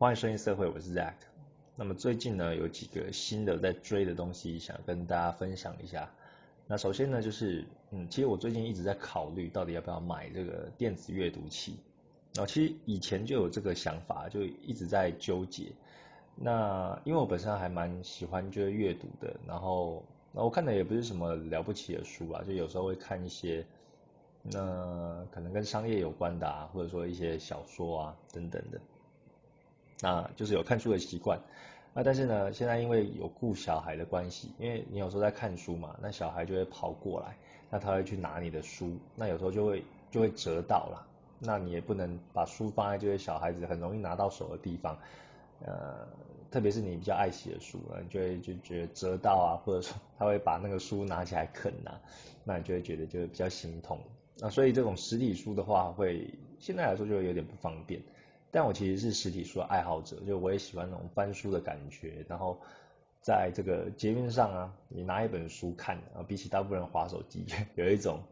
欢迎收听社会，我是 Zack。那么最近呢，有几个新的在追的东西，想跟大家分享一下。那首先呢，就是嗯，其实我最近一直在考虑，到底要不要买这个电子阅读器。然后其实以前就有这个想法，就一直在纠结。那因为我本身还蛮喜欢就是阅读的，然后那我看的也不是什么了不起的书啊，就有时候会看一些那可能跟商业有关的啊，或者说一些小说啊等等的。那就是有看书的习惯，那但是呢，现在因为有顾小孩的关系，因为你有时候在看书嘛，那小孩就会跑过来，那他会去拿你的书，那有时候就会就会折到了，那你也不能把书放在这些小孩子很容易拿到手的地方，呃，特别是你比较爱惜的书，你就会就觉得折到啊，或者说他会把那个书拿起来啃啊，那你就会觉得就比较心痛，那所以这种实体书的话，会现在来说就有点不方便。但我其实是实体书的爱好者，就我也喜欢那种翻书的感觉。然后在这个捷运上啊，你拿一本书看，啊，比起大部分人划手机，有一种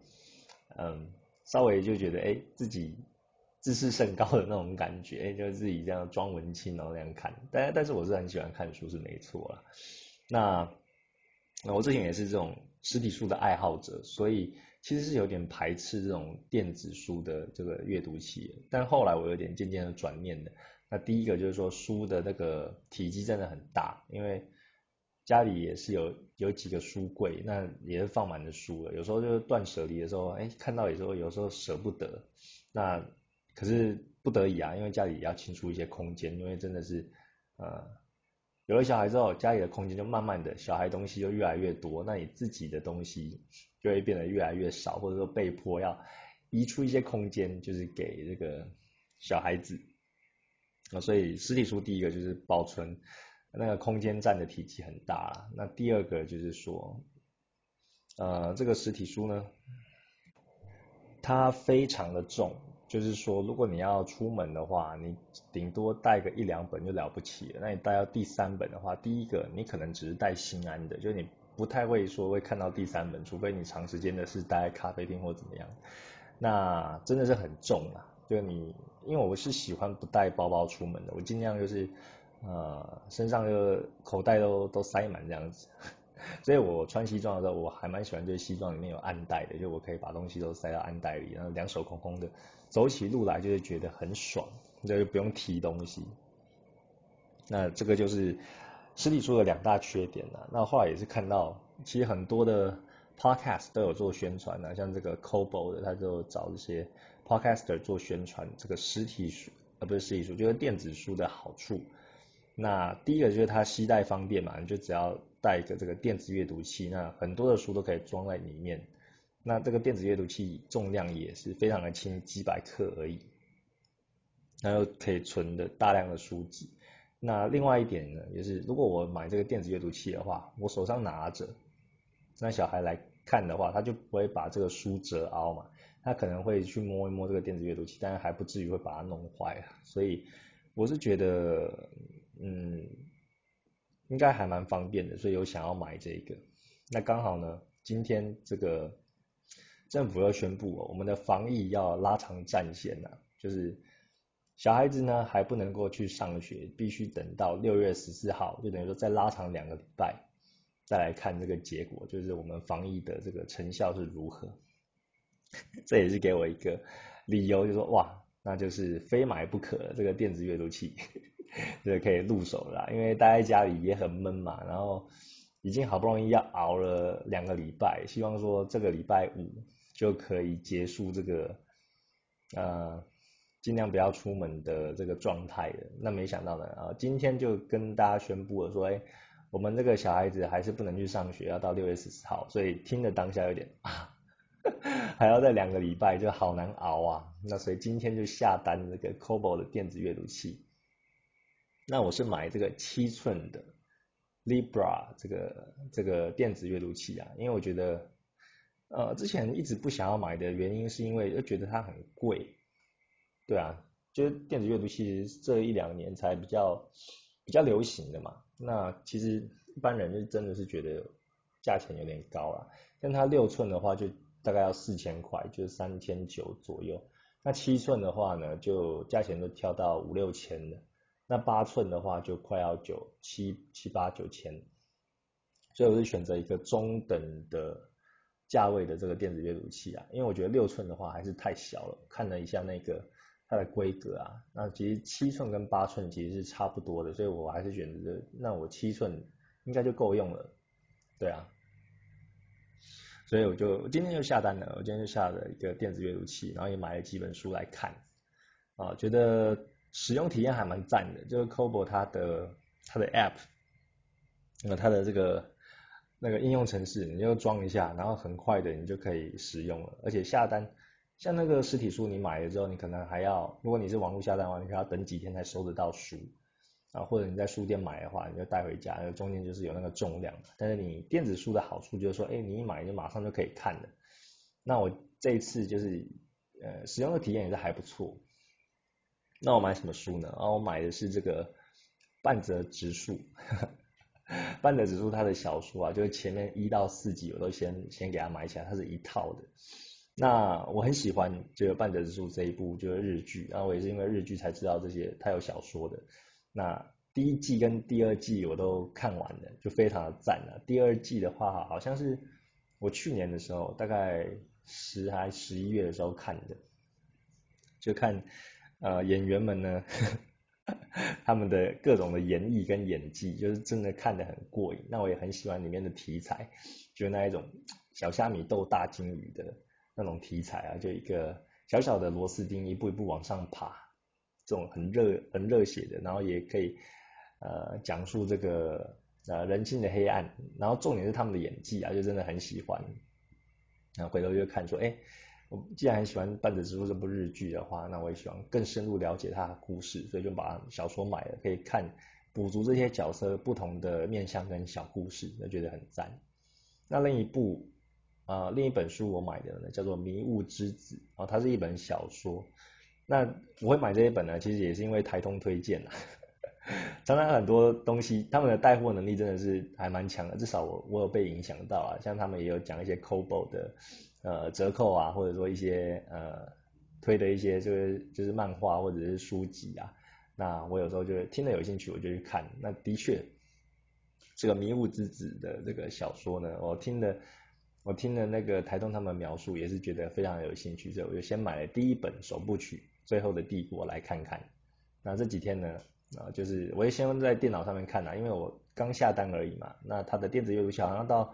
嗯，稍微就觉得哎，自己自视甚高的那种感觉，就自己这样装文青然后那样看。但但是我是很喜欢看书，是没错啦。那那我之前也是这种实体书的爱好者，所以。其实是有点排斥这种电子书的这个阅读器，但后来我有点渐渐的转念的。那第一个就是说书的那个体积真的很大，因为家里也是有有几个书柜，那也是放满了书了。有时候就是断舍离的时候，哎，看到有时候有时候舍不得，那可是不得已啊，因为家里也要清出一些空间，因为真的是呃有了小孩之后，家里的空间就慢慢的小孩东西就越来越多，那你自己的东西。就会变得越来越少，或者说被迫要移出一些空间，就是给这个小孩子啊。所以实体书第一个就是保存那个空间占的体积很大。那第二个就是说，呃，这个实体书呢，它非常的重，就是说如果你要出门的话，你顶多带个一两本就了不起了。那你带到第三本的话，第一个你可能只是带心安的，就是你。不太会说会看到第三本，除非你长时间的是待在咖啡厅或怎么样，那真的是很重啊。就你，因为我是喜欢不带包包出门的，我尽量就是呃身上就口袋都都塞满这样子。所以我穿西装的时候，我还蛮喜欢就是西装里面有暗袋的，就我可以把东西都塞到暗袋里，然后两手空空的走起路来就会觉得很爽，就不用提东西。那这个就是。实体书的两大缺点呢，那后来也是看到，其实很多的 podcast 都有做宣传的，像这个 Kobo 的，他就找一些 podcaster 做宣传，这个实体书，呃不是实体书，就是电子书的好处。那第一个就是它携带方便嘛，你就只要带一个这个电子阅读器，那很多的书都可以装在里面。那这个电子阅读器重量也是非常的轻，几百克而已，然后可以存的大量的书籍。那另外一点呢，也是如果我买这个电子阅读器的话，我手上拿着，那小孩来看的话，他就不会把这个书折凹嘛，他可能会去摸一摸这个电子阅读器，但是还不至于会把它弄坏啊。所以我是觉得，嗯，应该还蛮方便的，所以有想要买这个。那刚好呢，今天这个政府又宣布，我们的防疫要拉长战线了，就是。小孩子呢还不能够去上学，必须等到六月十四号，就等于说再拉长两个礼拜，再来看这个结果，就是我们防疫的这个成效是如何。这也是给我一个理由，就说哇，那就是非买不可，这个电子阅读器，这个可以入手了。因为待在家里也很闷嘛，然后已经好不容易要熬了两个礼拜，希望说这个礼拜五就可以结束这个，呃。尽量不要出门的这个状态了，那没想到呢啊，今天就跟大家宣布了说，哎，我们这个小孩子还是不能去上学，要到六月十四号，所以听的当下有点啊，还要再两个礼拜，就好难熬啊。那所以今天就下单这个 Kobo 的电子阅读器。那我是买这个七寸的 Libra 这个这个电子阅读器啊，因为我觉得呃之前一直不想要买的原因是因为又觉得它很贵。对啊，就是电子阅读器这一两年才比较比较流行的嘛。那其实一般人就真的是觉得价钱有点高了。像它六寸的话，就大概要四千块，就是三千九左右。那七寸的话呢，就价钱都跳到五六千了。那八寸的话就快要九七七八九千，所以我是选择一个中等的价位的这个电子阅读器啊，因为我觉得六寸的话还是太小了，看了一下那个它的规格啊，那其实七寸跟八寸其实是差不多的，所以我还是选择那我七寸应该就够用了，对啊，所以我就今天就下单了，我今天就下了一个电子阅读器，然后也买了几本书来看，啊，觉得。使用体验还蛮赞的，就是 Kobo 它的它的 App，那它的这个那个应用程式，你就装一下，然后很快的你就可以使用了。而且下单，像那个实体书你买了之后，你可能还要，如果你是网络下单的话，你还要等几天才收得到书啊，或者你在书店买的话，你就带回家，那中间就是有那个重量。但是你电子书的好处就是说，哎，你一买就马上就可以看了。那我这一次就是呃使用的体验也是还不错。那我买什么书呢？啊，我买的是这个半泽直树，半泽直树他的小说啊，就是前面一到四集我都先先给他买起来，它是一套的。那我很喜欢这个半泽直树这一部就是日剧，然后我也是因为日剧才知道这些他有小说的。那第一季跟第二季我都看完了，就非常的赞了。第二季的话，好像是我去年的时候，大概十还十一月的时候看的，就看。呃，演员们呢，他们的各种的演绎跟演技，就是真的看得很过瘾。那我也很喜欢里面的题材，就那一种小虾米斗大金鱼的那种题材啊，就一个小小的螺丝钉一步一步往上爬，这种很热很热血的，然后也可以呃讲述这个呃人性的黑暗，然后重点是他们的演技啊，就真的很喜欢。然后回头就看说，哎。我既然很喜欢《半泽直树》这部日剧的话，那我也希望更深入了解他的故事，所以就把小说买了，可以看补足这些角色不同的面相跟小故事，就觉得很赞。那另一部啊，另一本书我买的呢，叫做《迷雾之子》啊，它是一本小说。那我会买这一本呢，其实也是因为台通推荐啦。常常很多东西，他们的带货能力真的是还蛮强的，至少我我有被影响到啊，像他们也有讲一些 c o b o 的。呃，折扣啊，或者说一些呃推的一些就是就是漫画或者是书籍啊，那我有时候就听了有兴趣，我就去看。那的确，这个《迷雾之子》的这个小说呢，我听的我听的那个台东他们描述，也是觉得非常有兴趣，所以我就先买了第一本首部曲《最后的帝国》来看看。那这几天呢，啊，就是我也先在电脑上面看了，因为我刚下单而已嘛。那它的电子阅读器好像到。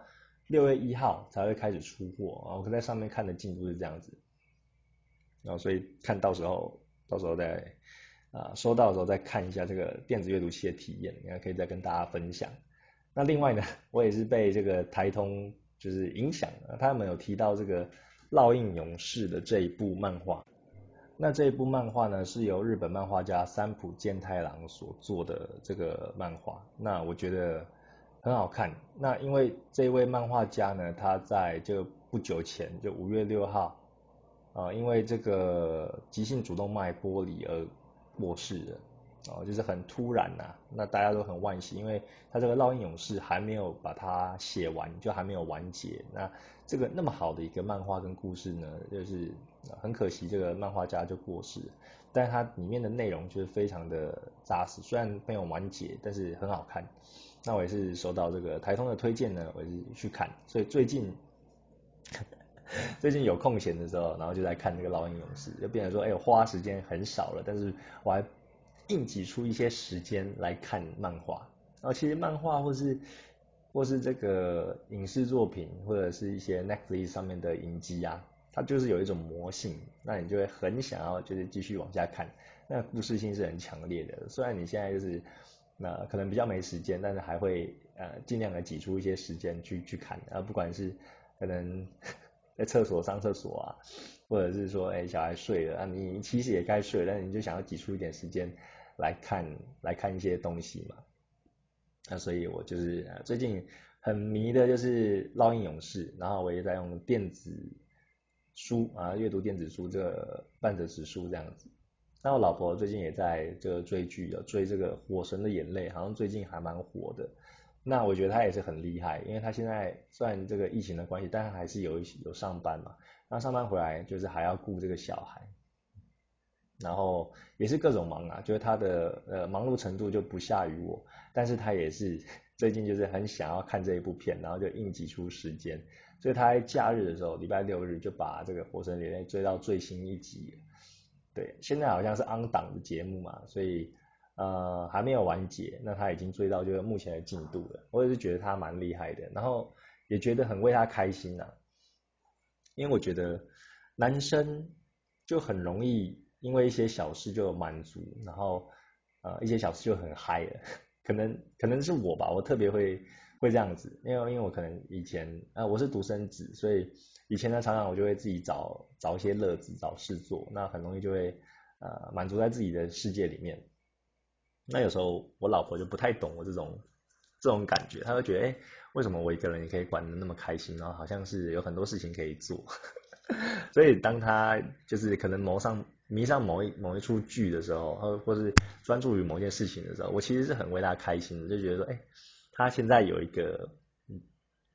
六月一号才会开始出货啊！我在上面看的进度是这样子，然后所以看到时候，到时候再啊收到的时候再看一下这个电子阅读器的体验，应该可以再跟大家分享。那另外呢，我也是被这个台通就是影响，他们有提到这个《烙印勇士》的这一部漫画。那这一部漫画呢，是由日本漫画家三浦健太郎所做的这个漫画。那我觉得。很好看。那因为这位漫画家呢，他在就不久前，就五月六号，啊，因为这个急性主动脉剥离而过世了，哦，就是很突然呐。那大家都很惋惜，因为他这个《烙印勇士》还没有把它写完，就还没有完结。那这个那么好的一个漫画跟故事呢，就是很可惜，这个漫画家就过世。但是它里面的内容就是非常的扎实，虽然没有完结，但是很好看。那我也是收到这个台通的推荐呢，我也是去看，所以最近 最近有空闲的时候，然后就在看这个《老鹰勇士》，就变成说，哎，我花时间很少了，但是我还硬挤出一些时间来看漫画。然后其实漫画或是或是这个影视作品，或者是一些 Netflix 上面的影集啊，它就是有一种魔性，那你就会很想要就是继续往下看，那故事性是很强烈的。虽然你现在就是。那可能比较没时间，但是还会呃尽量的挤出一些时间去去看，啊不管是可能在厕所上厕所啊，或者是说哎小孩睡了啊你其实也该睡，但是你就想要挤出一点时间来看来看一些东西嘛，那所以我就是最近很迷的就是烙印勇士，然后我也在用电子书啊阅读电子书这半折纸书这样子。那我老婆最近也在这个追剧啊，追这个《火神的眼泪》，好像最近还蛮火的。那我觉得她也是很厉害，因为她现在虽然这个疫情的关系，但是还是有有上班嘛。那上班回来就是还要顾这个小孩，然后也是各种忙啊，就是他的呃忙碌程度就不下于我，但是他也是最近就是很想要看这一部片，然后就硬挤出时间，所以他在假日的时候，礼拜六日就把这个《火神眼泪》追到最新一集。对，现在好像是 on 档的节目嘛，所以呃还没有完结，那他已经追到就是目前的进度了。我也是觉得他蛮厉害的，然后也觉得很为他开心呐，因为我觉得男生就很容易。因为一些小事就满足，然后呃一些小事就很嗨了，可能可能是我吧，我特别会会这样子，因为因为我可能以前呃我是独生子，所以以前呢常常我就会自己找找一些乐子找事做，那很容易就会呃满足在自己的世界里面。那有时候我老婆就不太懂我这种这种感觉，她会觉得哎为什么我一个人也可以管的那么开心，然后好像是有很多事情可以做，所以当她就是可能谋上。迷上某一某一出剧的时候，或或是专注于某件事情的时候，我其实是很为他开心的，就觉得说，哎，他现在有一个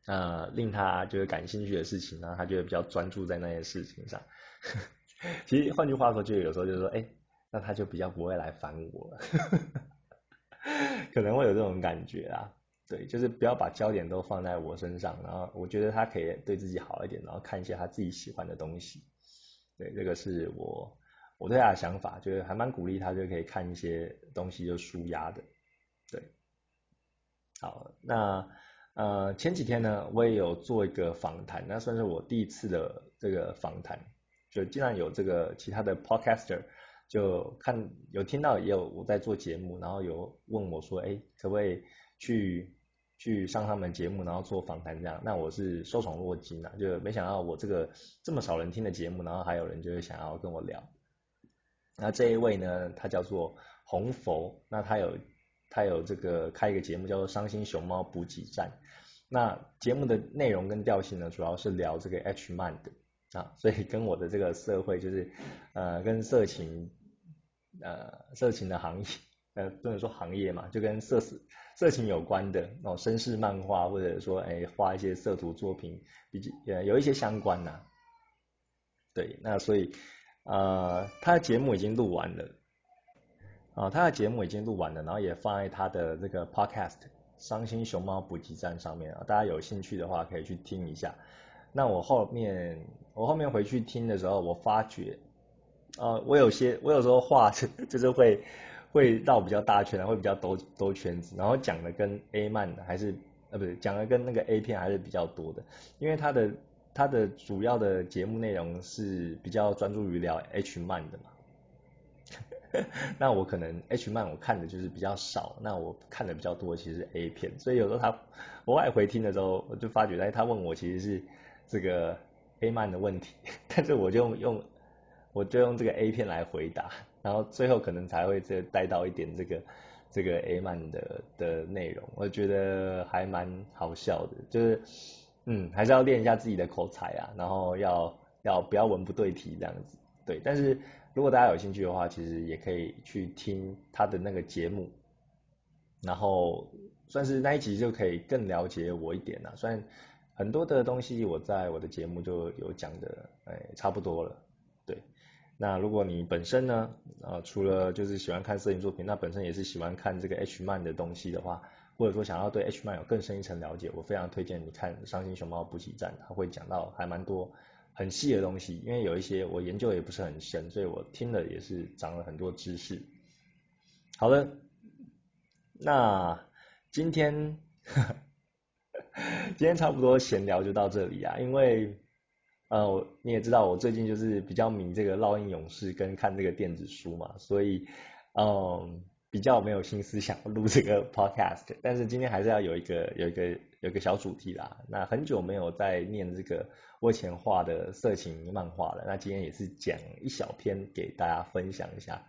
呃令他就是感兴趣的事情，然后他觉得比较专注在那些事情上。其实换句话说，就有时候就是说，哎，那他就比较不会来烦我了，可能会有这种感觉啊。对，就是不要把焦点都放在我身上，然后我觉得他可以对自己好一点，然后看一些他自己喜欢的东西。对，这个是我。我对他的想法就是还蛮鼓励他，就可以看一些东西就舒压的，对。好，那呃前几天呢，我也有做一个访谈，那算是我第一次的这个访谈，就既然有这个其他的 podcaster 就看有听到也有我在做节目，然后有问我说，哎，可不可以去去上他们节目，然后做访谈这样？那我是受宠若惊啊，就没想到我这个这么少人听的节目，然后还有人就是想要跟我聊。那这一位呢，他叫做红佛，那他有他有这个开一个节目叫做《伤心熊猫补给站》，那节目的内容跟调性呢，主要是聊这个 H 漫的啊，所以跟我的这个社会就是呃跟色情呃色情的行业呃不能说行业嘛，就跟色色色情有关的哦绅士漫画或者说哎画一些色图作品，比较呃有一些相关呐，对，那所以。呃，他的节目已经录完了，啊，他的节目已经录完了，然后也放在他的这个 podcast《伤心熊猫补给站》上面啊，大家有兴趣的话可以去听一下。那我后面我后面回去听的时候，我发觉，呃，我有些我有时候话 就是会会绕比较大圈，会比较兜兜圈子，然后讲的跟 A 漫的还是呃不是讲的跟那个 A 片还是比较多的，因为他的。它的主要的节目内容是比较专注于聊 H 漫的嘛，那我可能 H 漫我看的就是比较少，那我看的比较多其实是 A 片，所以有时候他我外回听的时候，我就发觉哎，他问我其实是这个 A 漫的问题，但是我就用我就用这个 A 片来回答，然后最后可能才会再带到一点这个这个 A 漫的的内容，我觉得还蛮好笑的，就是。嗯，还是要练一下自己的口才啊，然后要要不要文不对题这样子，对。但是如果大家有兴趣的话，其实也可以去听他的那个节目，然后算是那一集就可以更了解我一点了。虽然很多的东西我在我的节目就有讲的，哎，差不多了，对。那如果你本身呢，呃，除了就是喜欢看摄影作品，那本身也是喜欢看这个 H 漫的东西的话。或者说想要对 H 漫有更深一层了解，我非常推荐你看《伤心熊猫补给站》，它会讲到还蛮多很细的东西，因为有一些我研究也不是很深，所以我听了也是长了很多知识。好的，那今天 今天差不多闲聊就到这里啊，因为呃你也知道我最近就是比较迷这个烙印勇士跟看这个电子书嘛，所以嗯。比较没有心思想录这个 podcast，但是今天还是要有一个有一个有一个小主题啦。那很久没有在念这个我以前画的色情漫画了，那今天也是讲一小篇给大家分享一下。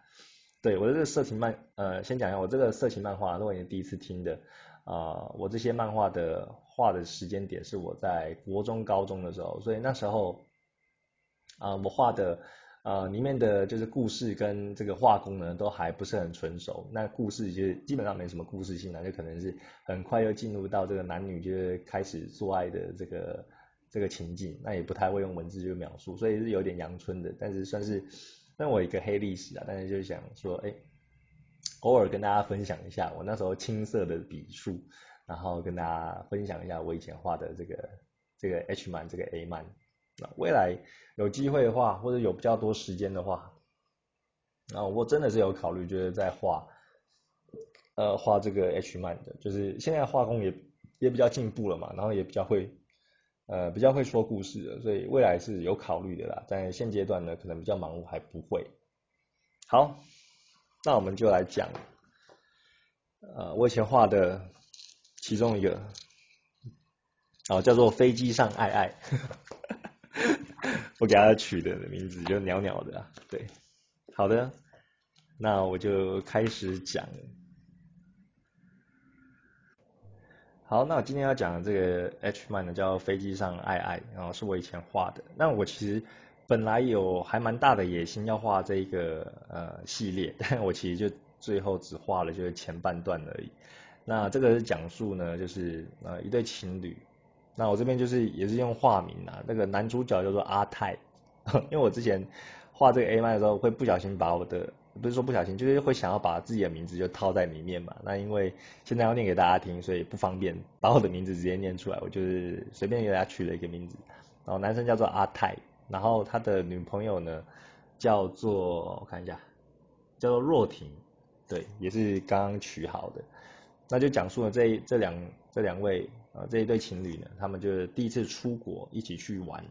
对我的这个色情漫，呃，先讲一下我这个色情漫画，如果你第一次听的，啊，我这些漫画的画的时间点是我在国中高中的时候，所以那时候啊，我画的。呃，里面的就是故事跟这个画工呢，都还不是很纯熟。那故事就是基本上没什么故事性啊，就可能是很快就进入到这个男女就是开始做爱的这个这个情境，那也不太会用文字去描述，所以是有点阳春的。但是算是那我一个黑历史啊，但是就想说，哎，偶尔跟大家分享一下我那时候青涩的笔触，然后跟大家分享一下我以前画的这个这个 H 漫这个 A 漫。那未来有机会的话，或者有比较多时间的话，啊，我真的是有考虑，就是在画，呃，画这个 H 漫的，就是现在画工也也比较进步了嘛，然后也比较会，呃，比较会说故事的，所以未来是有考虑的啦。在现阶段呢，可能比较忙碌，还不会。好，那我们就来讲，呃，我以前画的其中一个，哦，叫做飞机上爱爱。我给他取的名字 就袅袅的，对，好的，那我就开始讲。好，那我今天要讲的这个 H 漫呢，叫飞机上爱爱，然后是我以前画的。那我其实本来有还蛮大的野心要画这一个呃系列，但我其实就最后只画了就是前半段而已。那这个是讲述呢，就是呃一对情侣。那我这边就是也是用化名啊，那个男主角叫做阿泰，因为我之前画这个 A 漫的时候会不小心把我的，不是说不小心，就是会想要把自己的名字就套在里面嘛。那因为现在要念给大家听，所以不方便把我的名字直接念出来，我就是随便给大家取了一个名字。然后男生叫做阿泰，然后他的女朋友呢叫做我看一下，叫做若婷，对，也是刚刚取好的。那就讲述了这这两这两位。啊，这一对情侣呢，他们就是第一次出国一起去玩，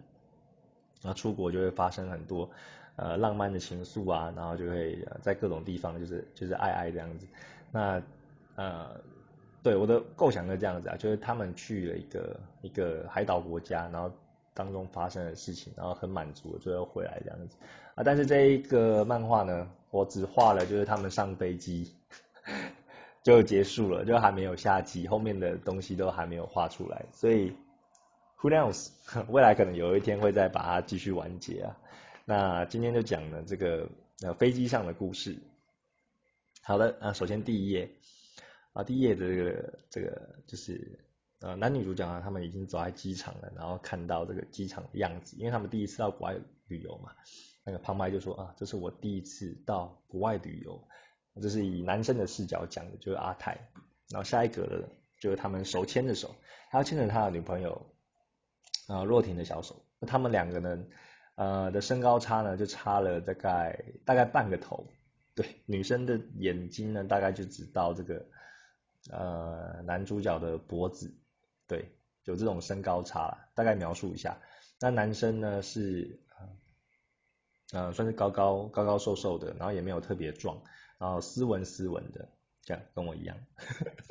然后出国就会发生很多呃浪漫的情愫啊，然后就会在各种地方就是就是爱爱这样子。那呃，对我的构想是这样子啊，就是他们去了一个一个海岛国家，然后当中发生的事情，然后很满足，最后回来这样子啊。但是这一个漫画呢，我只画了就是他们上飞机。就结束了，就还没有下集，后面的东西都还没有画出来，所以 who knows，未来可能有一天会再把它继续完结啊。那今天就讲了这个呃飞机上的故事。好的，啊首先第一页啊第一页的这个这个就是呃男女主角啊他们已经走在机场了，然后看到这个机场的样子，因为他们第一次到国外旅游嘛，那个旁白就说啊这是我第一次到国外旅游。这是以男生的视角讲的，就是阿泰。然后下一个的，就是他们手牵着手，他牵着他的女朋友啊若婷的小手。那他们两个呢，呃的身高差呢，就差了大概大概半个头。对，女生的眼睛呢，大概就只到这个呃男主角的脖子。对，有这种身高差，大概描述一下。那男生呢是呃算是高高高高瘦瘦的，然后也没有特别壮。然后斯文斯文的，这样跟我一样。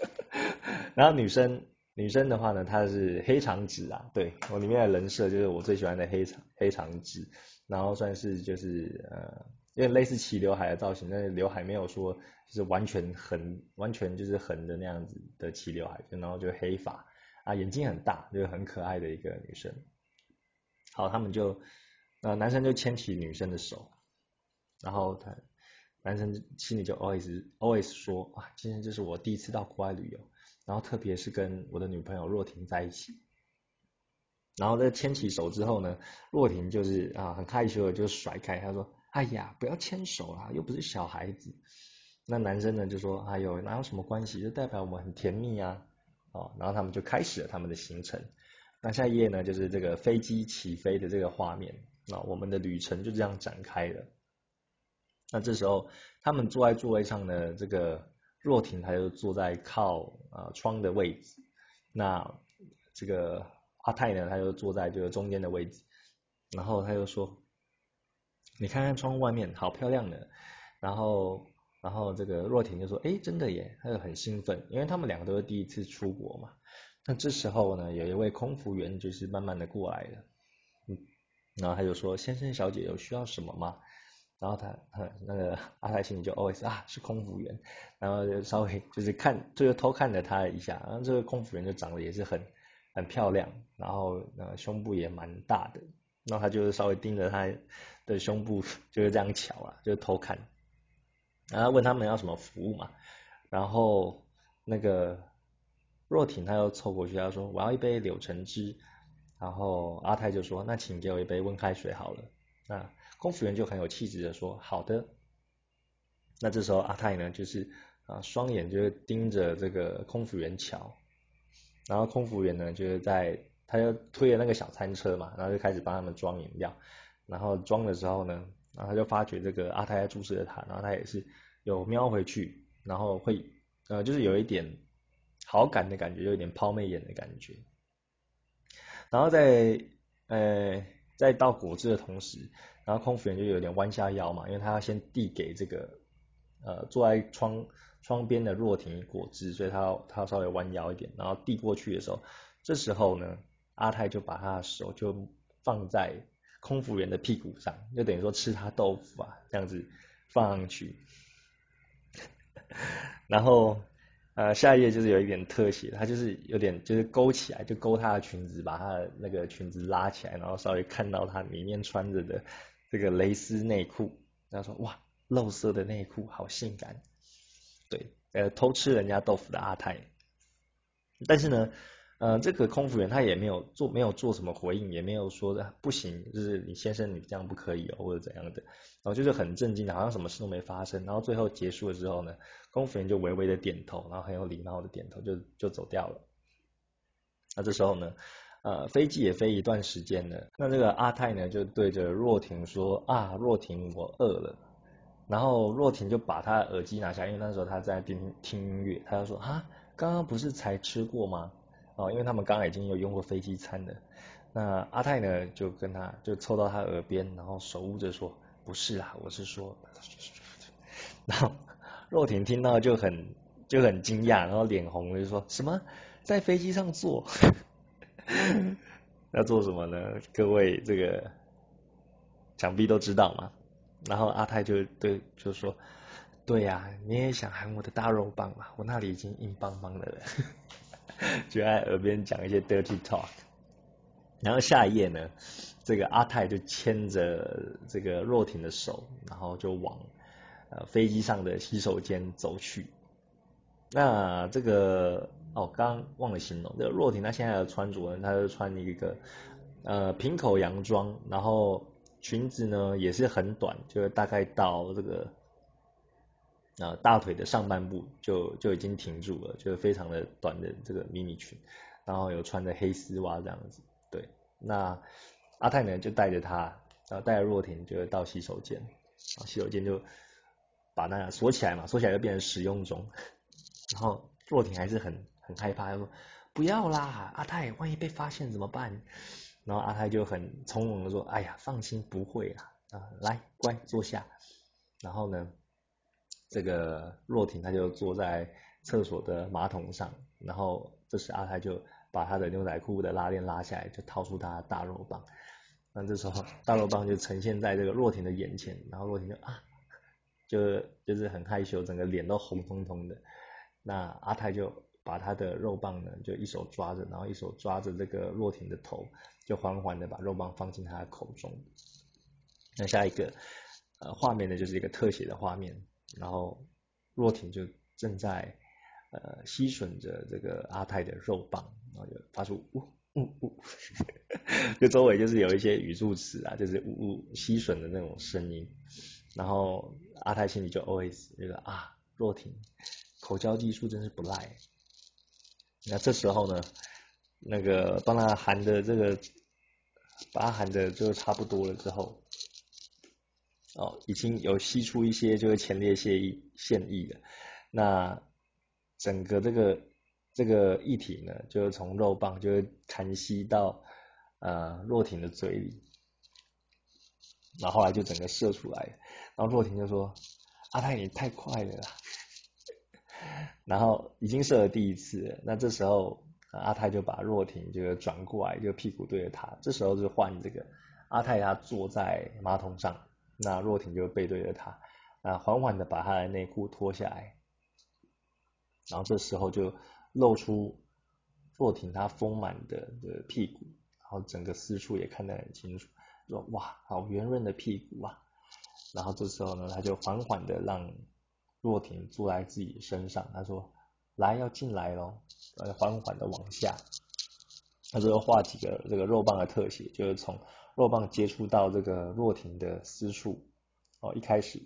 然后女生女生的话呢，她是黑长直啊，对我里面的人设就是我最喜欢的黑长黑长直，然后算是就是呃，有点类似齐刘海的造型，但是刘海没有说就是完全横完全就是横的那样子的齐刘海，然后就黑发啊，眼睛很大，就是很可爱的一个女生。好，他们就呃男生就牵起女生的手，然后他。男生心里就 always always 说啊，今天这是我第一次到国外旅游，然后特别是跟我的女朋友若婷在一起，然后在牵起手之后呢，若婷就是啊很害羞的就甩开，他说哎呀不要牵手啊，又不是小孩子。那男生呢就说哎呦哪有什么关系，就代表我们很甜蜜啊，哦，然后他们就开始了他们的行程。那下一页呢就是这个飞机起飞的这个画面，那我们的旅程就这样展开了。那这时候，他们坐在座位上的这个若婷，她就坐在靠啊窗的位置。那这个阿泰呢，他就坐在这个中间的位置。然后他就说：“你看看窗户外面，好漂亮的。”然后，然后这个若婷就说：“哎，真的耶！”他就很兴奋，因为他们两个都是第一次出国嘛。那这时候呢，有一位空服员就是慢慢的过来了。嗯，然后他就说：“先生小姐有需要什么吗？”然后他，那个阿泰心里就 always 啊是空服员，然后就稍微就是看，就是偷看了他一下，然后这个空服员就长得也是很很漂亮，然后呃胸部也蛮大的，然后他就是稍微盯着他的胸部，就是这样瞧啊，就偷看，然后问他们要什么服务嘛，然后那个若婷他又凑过去，他说我要一杯柳橙汁，然后阿泰就说那请给我一杯温开水好了，那。空服员就很有气质的说：“好的。”那这时候阿泰呢，就是啊，双眼就是盯着这个空服员瞧，然后空服员呢，就是在他就推着那个小餐车嘛，然后就开始帮他们装饮料，然后装的时候呢，然后他就发觉这个阿泰在注视着他，然后他也是有瞄回去，然后会呃，就是有一点好感的感觉，有一点抛媚眼的感觉，然后在呃在倒果汁的同时，然后空服员就有点弯下腰嘛，因为他要先递给这个。呃，坐在窗窗边的若婷果汁，所以他要他要稍微弯腰一点，然后递过去的时候，这时候呢，阿泰就把他的手就放在空服员的屁股上，就等于说吃他豆腐啊，这样子放上去，然后呃下一页就是有一点特写，他就是有点就是勾起来，就勾他的裙子，把他的那个裙子拉起来，然后稍微看到他里面穿着的这个蕾丝内裤，他说哇。露色的内裤好性感，对，呃，偷吃人家豆腐的阿泰，但是呢，呃，这个空服员他也没有做，没有做什么回应，也没有说不行，就是你先生你这样不可以哦，或者怎样的，然后就是很震惊的，好像什么事都没发生，然后最后结束了之后呢，空服员就微微的点头，然后很有礼貌的点头，就就走掉了。那这时候呢，呃，飞机也飞一段时间了，那这个阿泰呢就对着若婷说啊，若婷，我饿了。然后若婷就把他的耳机拿下，因为那时候他在听听音乐，他就说啊，刚刚不是才吃过吗？哦，因为他们刚刚已经有用过飞机餐了。那阿泰呢就跟他就凑到他耳边，然后手捂着说，不是啊，我是说，然后若婷听到就很就很惊讶，然后脸红就说什么在飞机上坐？要做什么呢？各位这个想必都知道嘛。然后阿泰就对就说，对呀，你也想喊我的大肉棒嘛？我那里已经硬邦邦的了，就在耳边讲一些 dirty talk。然后下一页呢，这个阿泰就牵着这个若婷的手，然后就往呃飞机上的洗手间走去。那这个哦，刚忘了形容，这个若婷她现在的穿着呢，她是穿一个呃平口洋装，然后。裙子呢也是很短，就是大概到这个啊大腿的上半部就就已经停住了，就是非常的短的这个迷你裙，然后有穿着黑丝袜这样子。对，那阿泰呢就带着他，然后带着若婷就到洗手间，洗手间就把那锁起来嘛，锁起来就变成使用中，然后若婷还是很很害怕，他说不要啦，阿泰，万一被发现怎么办？然后阿泰就很从容的说：“哎呀，放心，不会啦，啊，来，乖，坐下。”然后呢，这个若婷她就坐在厕所的马桶上，然后这时阿泰就把他的牛仔裤的拉链拉下来，就掏出他的大肉棒。那这时候大肉棒就呈现在这个若婷的眼前，然后若婷就啊，就就是很害羞，整个脸都红彤彤的。那阿泰就。把他的肉棒呢，就一手抓着，然后一手抓着这个若婷的头，就缓缓的把肉棒放进他的口中。那下一个呃画面呢，就是一个特写的画面，然后若婷就正在呃吸吮着这个阿泰的肉棒，然后就发出呜呜呜，就周围就是有一些语助词啊，就是呜呜吸吮的那种声音。然后阿泰心里就 always 觉得啊，若婷口交技术真是不赖。那这时候呢，那个帮他含的这个，把他含的就差不多了之后，哦，已经有吸出一些就是前列腺液腺液了。那整个这个这个液体呢，就从肉棒就会弹吸到呃若婷的嘴里，然后后来就整个射出来，然后若婷就说：“阿泰你太快了啦。”然后已经射了第一次，那这时候阿泰就把若婷就转过来，就屁股对着他。这时候就换这个阿泰他坐在马桶上，那若婷就背对着他，啊，缓缓的把他的内裤脱下来，然后这时候就露出若婷她丰满的的屁股，然后整个私处也看得很清楚，说哇，好圆润的屁股啊。然后这时候呢，他就缓缓的让。若婷坐在自己身上，他说：“来，要进来喽。”呃，缓缓的往下，他说画几个这个肉棒的特写，就是从肉棒接触到这个若婷的私处，哦，一开始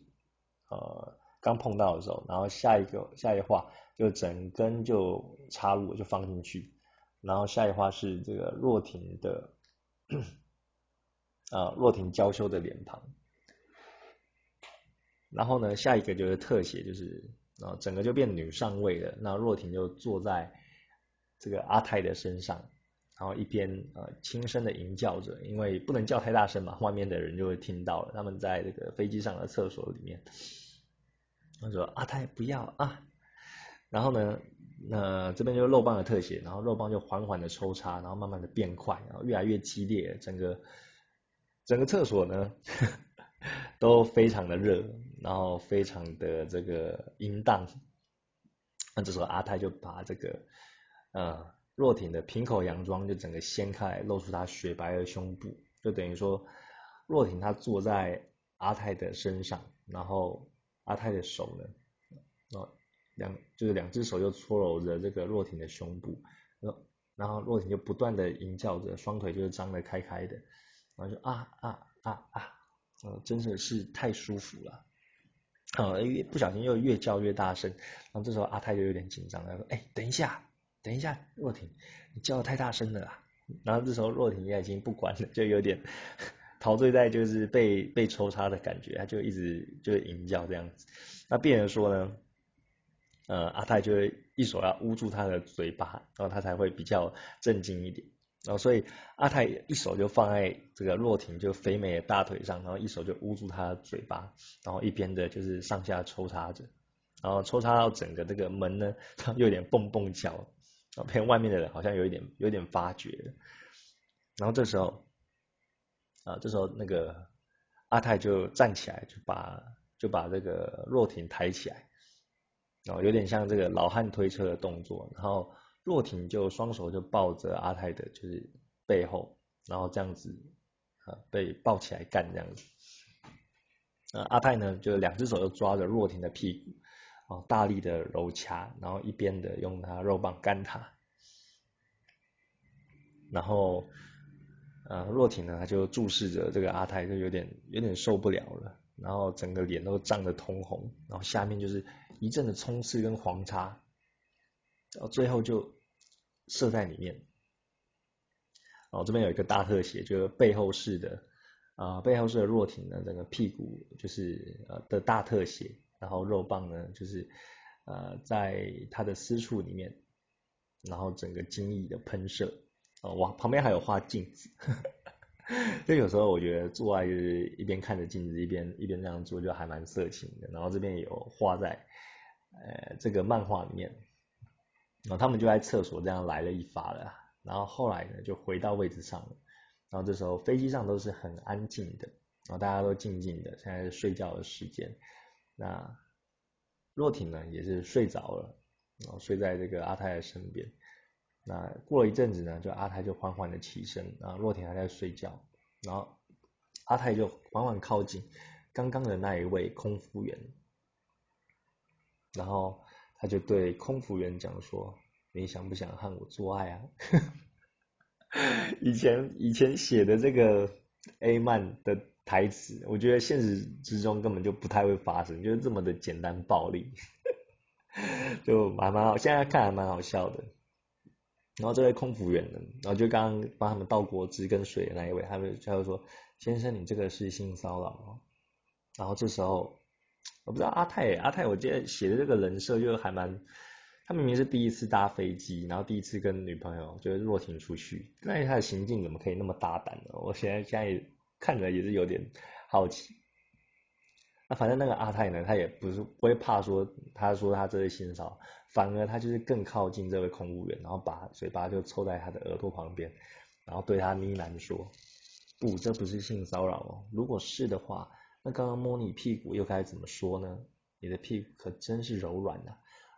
呃刚碰到的时候，然后下一个下一画就整根就插入就放进去，然后下一画是这个若婷的啊若婷娇羞的脸庞，然后呢下一个就是特写，就是啊整个就变女上位了，那若婷就坐在这个阿泰的身上。然后一边呃轻声的吟叫着，因为不能叫太大声嘛，外面的人就会听到了。他们在这个飞机上的厕所里面，他说阿泰不要啊。然后呢，那这边就是肉棒的特写，然后肉棒就缓缓的抽插，然后慢慢的变快，然后越来越激烈，整个整个厕所呢 都非常的热，然后非常的这个淫荡。那这时候阿泰就把这个呃。若挺的平口洋装就整个掀开，露出她雪白的胸部，就等于说若挺她坐在阿泰的身上，然后阿泰的手呢，哦两就是两只手就搓揉着这个若挺的胸部，然后然后若挺就不断的吟叫着，双腿就是张得开开的，然后就啊啊啊啊，呃真的是太舒服了，啊越不小心又越叫越大声，然后这时候阿泰就有点紧张，他说哎等一下。等一下，若婷，你叫的太大声了啦！然后这时候若婷也已经不管了，就有点陶醉在就是被被抽插的感觉，他就一直就吟叫这样子。那病人说呢，呃，阿泰就一手要捂住他的嘴巴，然后他才会比较镇静一点。然后所以阿泰一手就放在这个若婷就肥美的大腿上，然后一手就捂住她的嘴巴，然后一边的就是上下抽插着，然后抽插到整个这个门呢，他有点蹦蹦啊，骗外面的人好像有一点有点发觉，然后这时候啊，这时候那个阿泰就站起来，就把就把这个若婷抬起来，然后有点像这个老汉推车的动作，然后若婷就双手就抱着阿泰的就是背后，然后这样子啊被抱起来干这样子，啊阿泰呢就两只手就抓着若婷的屁股。哦，大力的揉掐，然后一边的用他肉棒干他，然后呃，若婷呢，他就注视着这个阿泰，就有点有点受不了了，然后整个脸都涨得通红，然后下面就是一阵的冲刺跟黄叉，然后最后就射在里面。哦，这边有一个大特写，就是背后式的啊，背后式的若婷的整个屁股就是呃的大特写。然后肉棒呢，就是呃在它的私处里面，然后整个精液的喷射，哦哇，旁边还有画镜子，就有时候我觉得做爱就是一边看着镜子，一边一边这样做，就还蛮色情的。然后这边有画在呃这个漫画里面，然后他们就在厕所这样来了一发了，然后后来呢就回到位置上了，然后这时候飞机上都是很安静的，然后大家都静静的，现在是睡觉的时间。那若婷呢也是睡着了，然后睡在这个阿泰的身边。那过了一阵子呢，就阿泰就缓缓的起身，然后若婷还在睡觉，然后阿泰就缓缓靠近刚刚的那一位空服员，然后他就对空服员讲说：“你想不想和我做爱啊？” 以前以前写的这个 A 漫的。台词，我觉得现实之中根本就不太会发生，就是这么的简单暴力，就蛮蛮好，现在看还蛮好笑的。然后这位空服员呢，然后就刚刚帮他们倒果汁跟水的那一位，他们他就说：“先生，你这个是性骚扰。”然后这时候，我不知道阿泰阿泰，我记得写的这个人设就还蛮，他明明是第一次搭飞机，然后第一次跟女朋友就是若婷出去，那他的行径怎么可以那么大胆呢？我现在现在。看着也是有点好奇，那反正那个阿泰呢，他也不是不会怕说，他说他这是性骚扰，反而他就是更靠近这位空务员，然后把嘴巴就凑在他的耳朵旁边，然后对他呢喃说：“不，这不是性骚扰哦，如果是的话，那刚刚摸你屁股又该怎么说呢？你的屁股可真是柔软呐，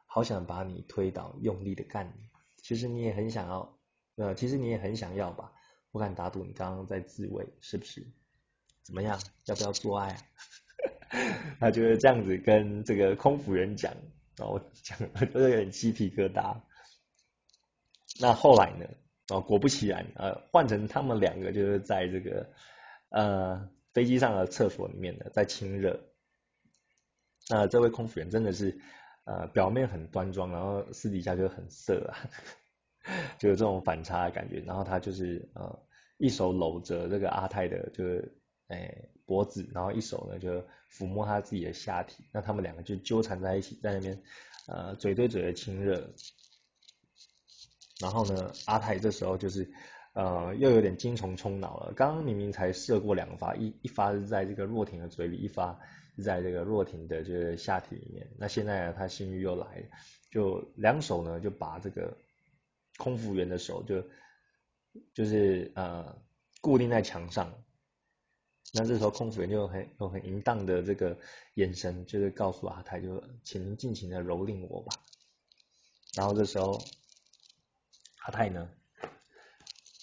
好想把你推倒，用力的干你。其实你也很想要，呃，其实你也很想要吧。”我敢打赌，你刚刚在自慰，是不是？怎么样？要不要做爱？他就是这样子跟这个空服人讲，然后讲，都有点鸡皮疙瘩。那后来呢？哦，果不其然，呃，换成他们两个就是在这个呃飞机上的厕所里面呢在亲热。那这位空服员真的是呃表面很端庄，然后私底下就很色啊，就有这种反差的感觉。然后他就是呃一手搂着这个阿泰的，就是哎脖子，然后一手呢就抚摸他自己的下体。那他们两个就纠缠在一起，在那边呃嘴对嘴的亲热。然后呢，阿泰这时候就是呃又有点精虫充脑了。刚刚明明才射过两发，一一发是在这个若婷的嘴里，一发是。在这个若婷的这个下体里面，那现在呢，他性欲又来，就两手呢就把这个空服员的手就就是呃固定在墙上，那这时候空服员就很有很淫荡的这个眼神，就是告诉阿泰，就请您尽情的蹂躏我吧。然后这时候阿泰呢，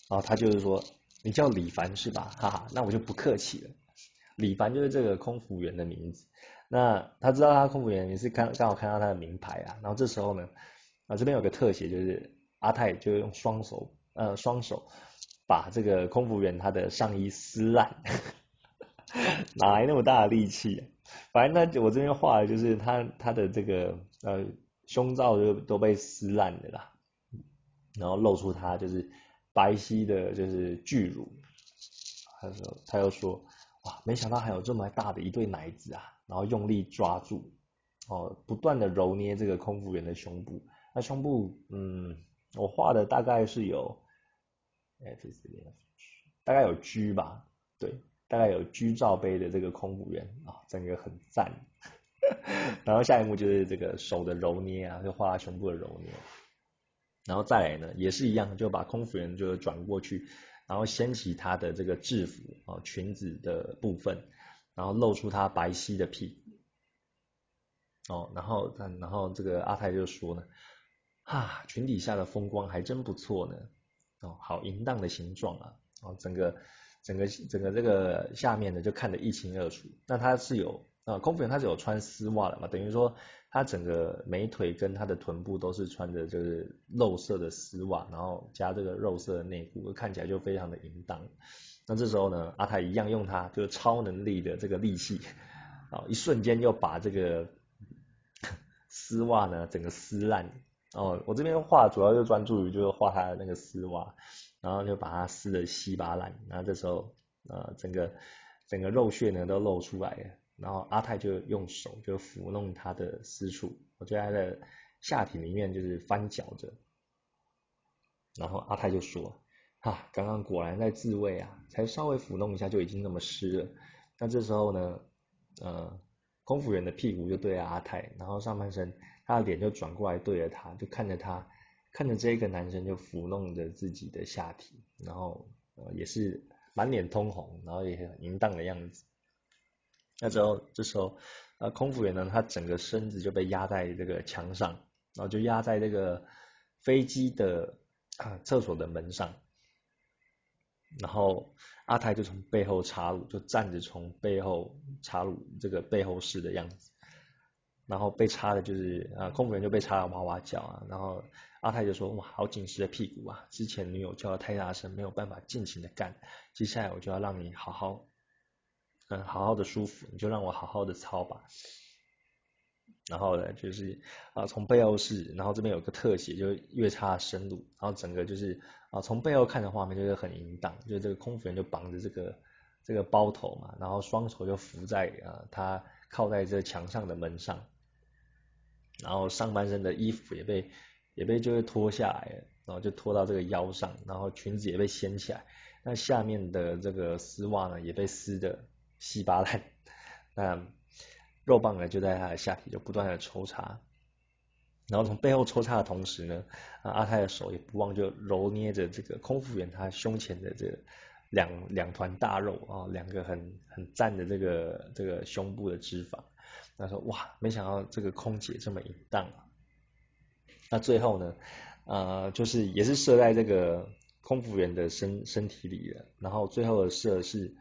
然后他就是说，你叫李凡是吧？哈哈，那我就不客气了。李凡就是这个空服员的名字，那他知道他空服员也是看刚好看到他的名牌啊，然后这时候呢，啊这边有个特写就是阿泰就用双手呃双手把这个空服员他的上衣撕烂，哪来那么大的力气？反正那我这边画的就是他他的这个呃胸罩就都被撕烂的啦，然后露出他就是白皙的就是巨乳，他说他又说。哇，没想到还有这么大的一对奶子啊！然后用力抓住，哦，不断的揉捏这个空服员的胸部。那胸部，嗯，我画的大概是有，哎，这是大概有 G 吧，对，大概有 G 罩杯的这个空服员啊，整个很赞。然后下一幕就是这个手的揉捏啊，就画胸部的揉捏。然后再来呢，也是一样，就把空服员就转过去。然后掀起他的这个制服啊裙子的部分，然后露出他白皙的屁股哦，然后他然后这个阿泰就说呢，啊，裙底下的风光还真不错呢，哦，好淫荡的形状啊，哦，整个整个整个这个下面呢就看得一清二楚。那他是有啊，空服员他是有穿丝袜的嘛，等于说。他整个美腿跟他的臀部都是穿着就是肉色的丝袜，然后加这个肉色的内裤，看起来就非常的淫荡。那这时候呢，阿泰一样用他就是超能力的这个力气，啊，一瞬间就把这个 丝袜呢整个撕烂。哦，我这边画主要就专注于就是画他的那个丝袜，然后就把它撕的稀巴烂。然后这时候呃整个整个肉屑呢都露出来了。然后阿泰就用手就抚弄他的私处，我在他的下体里面就是翻搅着，然后阿泰就说：“哈，刚刚果然在自慰啊，才稍微抚弄一下就已经那么湿了。”那这时候呢，呃，空服员的屁股就对着阿泰，然后上半身他的脸就转过来对着他，就看着他，看着这个男生就抚弄着自己的下体，然后呃也是满脸通红，然后也很淫荡的样子。那之后，这时候，呃，空服员呢，他整个身子就被压在这个墙上，然后就压在这个飞机的啊厕所的门上，然后阿泰就从背后插入，就站着从背后插入这个背后式的样子，然后被插的就是啊，空服员就被插的哇哇叫啊，然后阿泰就说哇，好紧实的屁股啊，之前女友叫的太大声，没有办法尽情的干，接下来我就要让你好好。嗯，好好的舒服，你就让我好好的操吧。然后呢，就是啊，从背后是，然后这边有个特写，就越插深入，然后整个就是啊，从背后看的画面就是很淫荡，就是这个空服员就绑着这个这个包头嘛，然后双手就扶在啊，他靠在这墙上的门上，然后上半身的衣服也被也被就是脱下来，然后就脱到这个腰上，然后裙子也被掀起来，那下面的这个丝袜呢也被撕的。稀巴烂，那肉棒呢就在他的下体就不断的抽插，然后从背后抽插的同时呢，阿泰的手也不忘就揉捏着这个空服员他胸前的这两两团大肉啊，两个很很赞的这个这个胸部的脂肪，他说哇，没想到这个空姐这么淫荡啊，那最后呢，呃就是也是射在这个空服员的身身体里了，然后最后的射是。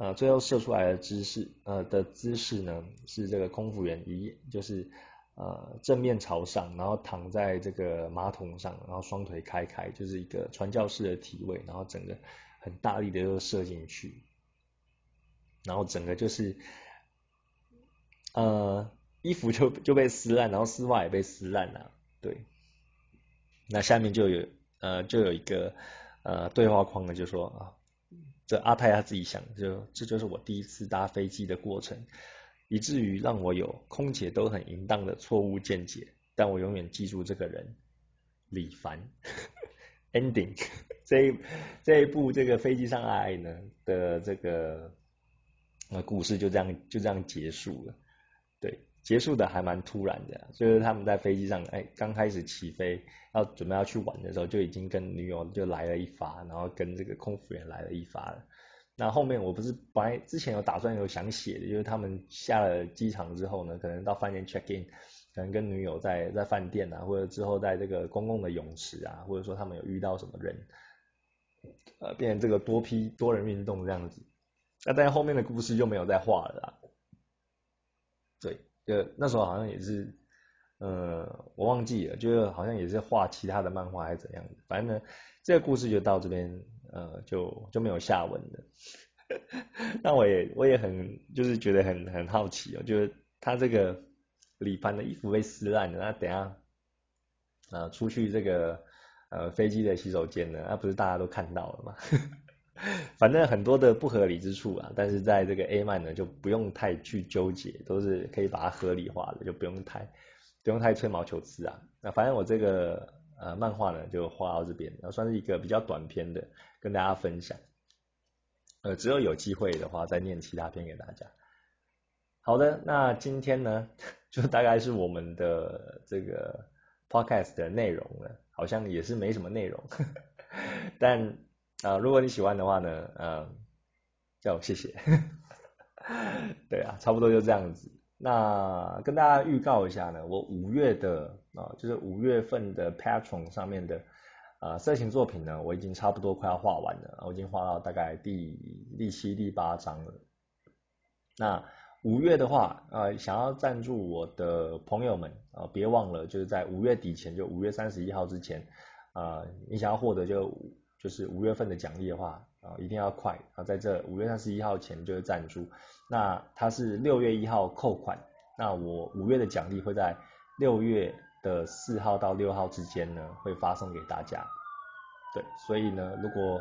呃，最后射出来的姿势，呃的姿势呢，是这个空服员一，就是呃正面朝上，然后躺在这个马桶上，然后双腿开开，就是一个传教士的体位，然后整个很大力的又射进去，然后整个就是呃衣服就 就被撕烂，然后丝袜也被撕烂了，对。那下面就有呃就有一个呃对话框呢，就说啊，这阿泰他自己想，就这就是我第一次搭飞机的过程，以至于让我有空姐都很淫荡的错误见解，但我永远记住这个人李凡。Ending 这一这一部这个飞机上爱呢的这个呃故事就这样就这样结束了，对。结束的还蛮突然的，就是他们在飞机上，哎，刚开始起飞要准备要去玩的时候，就已经跟女友就来了一发，然后跟这个空服员来了一发了。那后面我不是本来之前有打算有想写的，就是他们下了机场之后呢，可能到饭店 check in，可能跟女友在在饭店啊，或者之后在这个公共的泳池啊，或者说他们有遇到什么人，呃，变成这个多批多人运动这样子。那但是后面的故事就没有再画了啦。对。就那时候好像也是，呃，我忘记了，就是好像也是画其他的漫画还是怎样的，反正呢，这个故事就到这边，呃，就就没有下文了。那我也我也很就是觉得很很好奇哦，就是他这个李凡的衣服被撕烂了，那等下呃出去这个呃飞机的洗手间呢，那不是大家都看到了吗？反正很多的不合理之处啊，但是在这个 A 漫呢，就不用太去纠结，都是可以把它合理化的，就不用太不用太吹毛求疵啊。那反正我这个呃漫画呢，就画到这边，然后算是一个比较短篇的，跟大家分享。呃，只有有机会的话，再念其他篇给大家。好的，那今天呢，就大概是我们的这个 podcast 的内容了，好像也是没什么内容，但。啊，如果你喜欢的话呢，嗯，叫我谢谢。对啊，差不多就这样子。那跟大家预告一下呢，我五月的啊，就是五月份的 Patron 上面的啊色情作品呢，我已经差不多快要画完了，我已经画到大概第第七、第八章了。那五月的话，呃，想要赞助我的朋友们啊，别忘了就是在五月底前，就五月三十一号之前啊，你想要获得就。就是五月份的奖励的话，啊，一定要快啊，在这五月三十一号前就是赞助。那它是六月一号扣款，那我五月的奖励会在六月的四号到六号之间呢，会发送给大家。对，所以呢，如果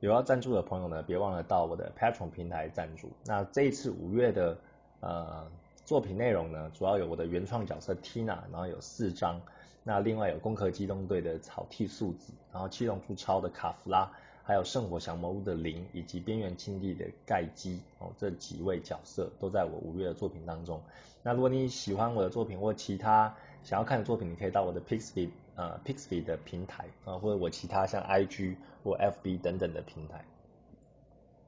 有要赞助的朋友呢，别忘了到我的 Patron 平台赞助。那这一次五月的呃作品内容呢，主要有我的原创角色 Tina，然后有四张。那另外有攻壳机动队的草剃素子，然后七龙珠超的卡夫拉，还有圣火降魔屋的灵，以及边缘青地的盖基哦，这几位角色都在我五月的作品当中。那如果你喜欢我的作品或其他想要看的作品，你可以到我的 Pixie 呃 Pixie 的平台啊，或者我其他像 IG 或 FB 等等的平台。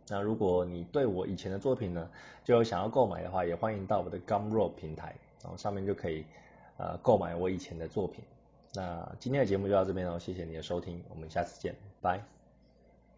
那如果你对我以前的作品呢，就有想要购买的话，也欢迎到我的 Gumroad 平台，然后上面就可以。呃，购买我以前的作品。那今天的节目就到这边喽，谢谢你的收听，我们下次见，拜。